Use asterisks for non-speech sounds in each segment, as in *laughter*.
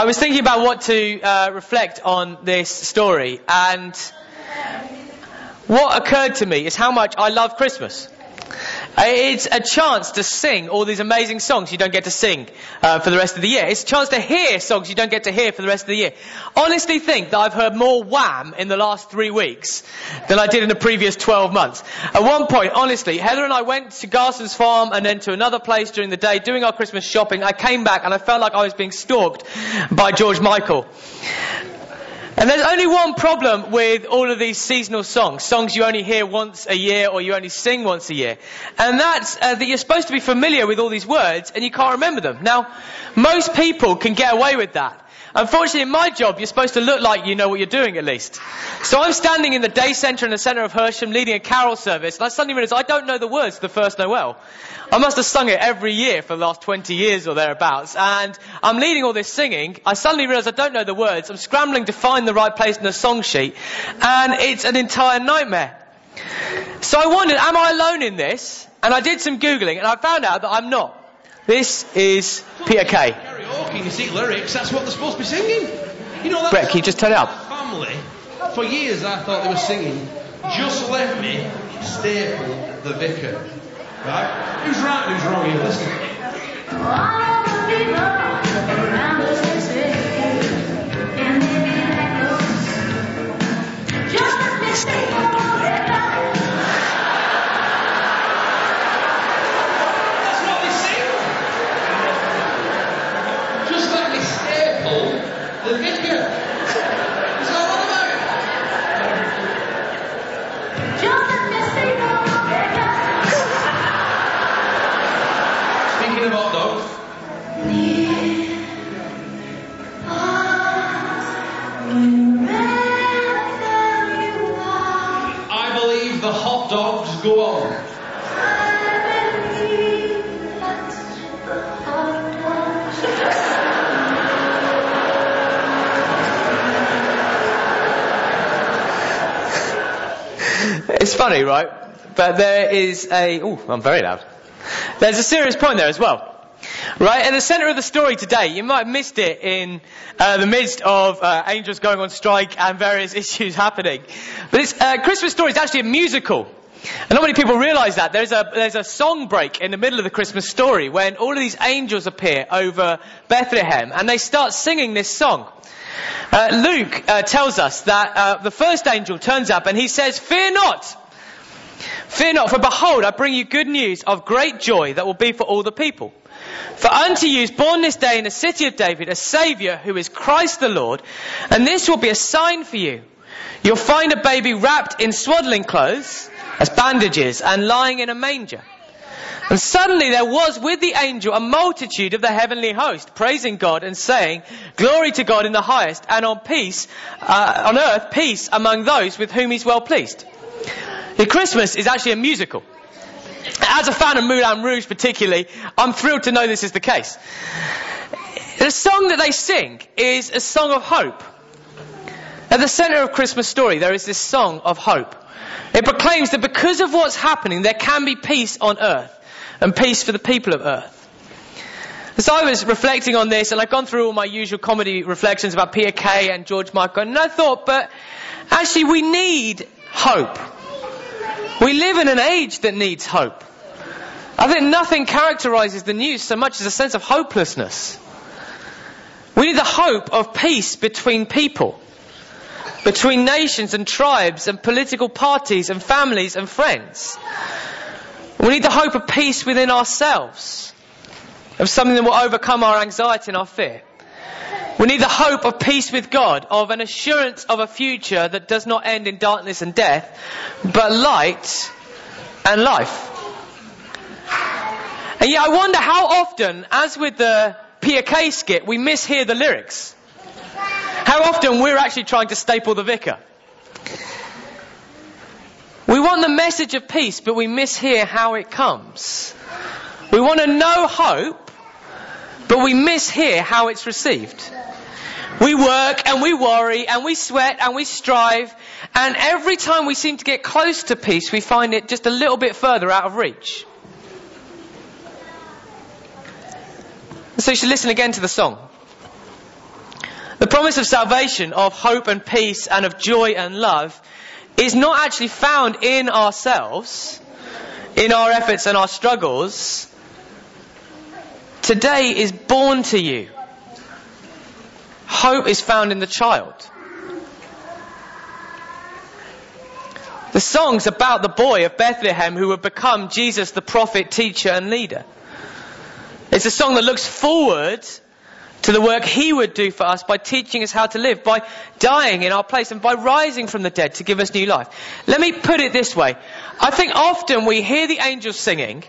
I was thinking about what to uh, reflect on this story, and what occurred to me is how much I love Christmas. It's a chance to sing all these amazing songs you don't get to sing uh, for the rest of the year. It's a chance to hear songs you don't get to hear for the rest of the year. Honestly think that I've heard more Wham in the last three weeks than I did in the previous 12 months. At one point, honestly, Heather and I went to Garson's farm and then to another place during the day doing our Christmas shopping. I came back and I felt like I was being stalked by George Michael. And there's only one problem with all of these seasonal songs, songs you only hear once a year or you only sing once a year. And that's uh, that you're supposed to be familiar with all these words and you can't remember them. Now, most people can get away with that. Unfortunately, in my job, you're supposed to look like you know what you're doing at least. So I'm standing in the day centre in the centre of Hersham leading a carol service and I suddenly realise I don't know the words to the first Noel. I must have sung it every year for the last 20 years or thereabouts. And I'm leading all this singing. I suddenly realise I don't know the words. I'm scrambling to find the right place in the song sheet. And it's an entire nightmare. So I wondered, am I alone in this? And I did some Googling and I found out that I'm not. This is Peter Kay. Karaoke, you see lyrics, that's what they're supposed to be singing. You know, that's Brett, can you just turn it up? Family, for years I thought they were singing, just let me staple the vicar. Right? Who's right and who's wrong here? Listen. Go on. It's funny, right? But there is a, oh, I'm very loud. There's a serious point there as well. Right, at the centre of the story today, you might have missed it in uh, the midst of uh, angels going on strike and various *laughs* issues happening. But this uh, Christmas story is actually a musical. And not many people realise that. There's a, there's a song break in the middle of the Christmas story when all of these angels appear over Bethlehem and they start singing this song. Uh, Luke uh, tells us that uh, the first angel turns up and he says, Fear not! Fear not, for behold, I bring you good news of great joy that will be for all the people. For unto you is born this day in the city of David a Saviour who is Christ the Lord, and this will be a sign for you. You'll find a baby wrapped in swaddling clothes, as bandages, and lying in a manger. And suddenly there was with the angel a multitude of the heavenly host, praising God and saying, Glory to God in the highest, and on peace, uh, on earth, peace among those with whom he's well pleased. The Christmas is actually a musical. As a fan of Moulin Rouge particularly, I'm thrilled to know this is the case. The song that they sing is a song of hope. At the centre of Christmas story, there is this song of hope. It proclaims that because of what's happening, there can be peace on earth and peace for the people of earth. So I was reflecting on this, and I've gone through all my usual comedy reflections about Peter Kay and George Michael, and I thought, but actually we need hope. We live in an age that needs hope. I think nothing characterizes the news so much as a sense of hopelessness. We need the hope of peace between people, between nations and tribes and political parties and families and friends. We need the hope of peace within ourselves, of something that will overcome our anxiety and our fear. We need the hope of peace with God, of an assurance of a future that does not end in darkness and death, but light and life. And yet I wonder how often, as with the Peter Kay skit, we mishear the lyrics. How often we're actually trying to staple the vicar. We want the message of peace, but we mishear how it comes. We want to know hope, but we mishear how it's received. We work and we worry and we sweat and we strive, and every time we seem to get close to peace, we find it just a little bit further out of reach. So you should listen again to the song. Promise of salvation, of hope and peace and of joy and love is not actually found in ourselves, in our efforts and our struggles. Today is born to you. Hope is found in the child. The song's about the boy of Bethlehem who would become Jesus, the prophet, teacher, and leader. It's a song that looks forward to the work he would do for us by teaching us how to live, by dying in our place, and by rising from the dead to give us new life. Let me put it this way. I think often we hear the angels singing,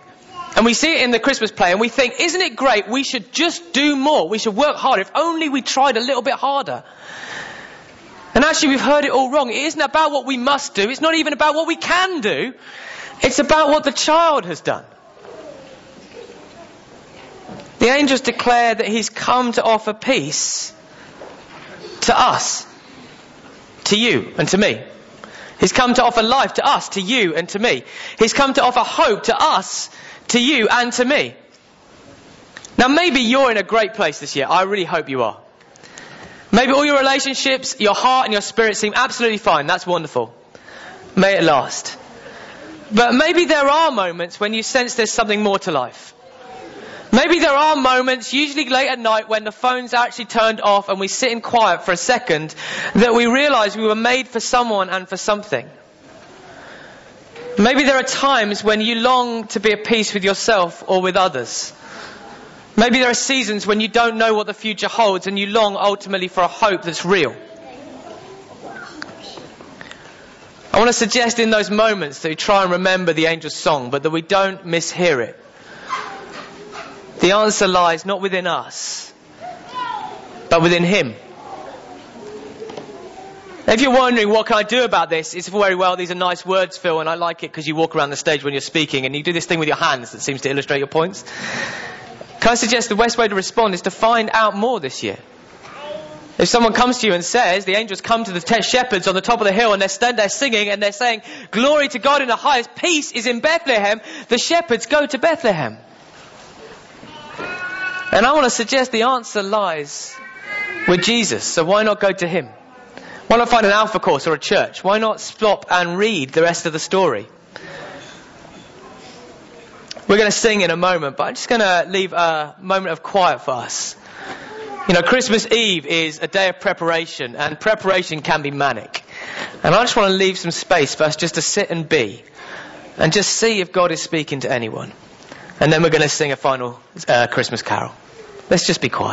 and we see it in the Christmas play, and we think, isn't it great? We should just do more. We should work harder. If only we tried a little bit harder. And actually, we've heard it all wrong. It isn't about what we must do. It's not even about what we can do. It's about what the child has done. The angels declare that he's come to offer peace to us, to you, and to me. He's come to offer life to us, to you, and to me. He's come to offer hope to us, to you, and to me. Now, maybe you're in a great place this year. I really hope you are. Maybe all your relationships, your heart and your spirit seem absolutely fine. That's wonderful. May it last. But maybe there are moments when you sense there's something more to life. Maybe there are moments, usually late at night, when the phone's actually turned off and we sit in quiet for a second, that we realize we were made for someone and for something. Maybe there are times when you long to be at peace with yourself or with others. Maybe there are seasons when you don't know what the future holds and you long ultimately for a hope that's real. I want to suggest in those moments that we try and remember the angel's song, but that we don't mishear it. The answer lies not within us, but within Him. If you're wondering what can I do about this, it's very well, these are nice words, Phil, and I like it because you walk around the stage when you're speaking and you do this thing with your hands that seems to illustrate your points. Can I suggest the best way to respond is to find out more this year? If someone comes to you and says, the angels come to the ten shepherds on the top of the hill and they're stand there singing and they're saying, glory to God in the highest, peace is in Bethlehem, the shepherds go to Bethlehem. And I want to suggest the answer lies with Jesus, so why not go to Him? Why not find an alpha course or a church? Why not stop and read the rest of the story? We're going to sing in a moment, but I'm just going to leave a moment of quiet for us. You know, Christmas Eve is a day of preparation, and preparation can be manic. And I just want to leave some space for us just to sit and be, and just see if God is speaking to anyone. And then we're going to sing a final uh, Christmas carol. Let's just be quiet.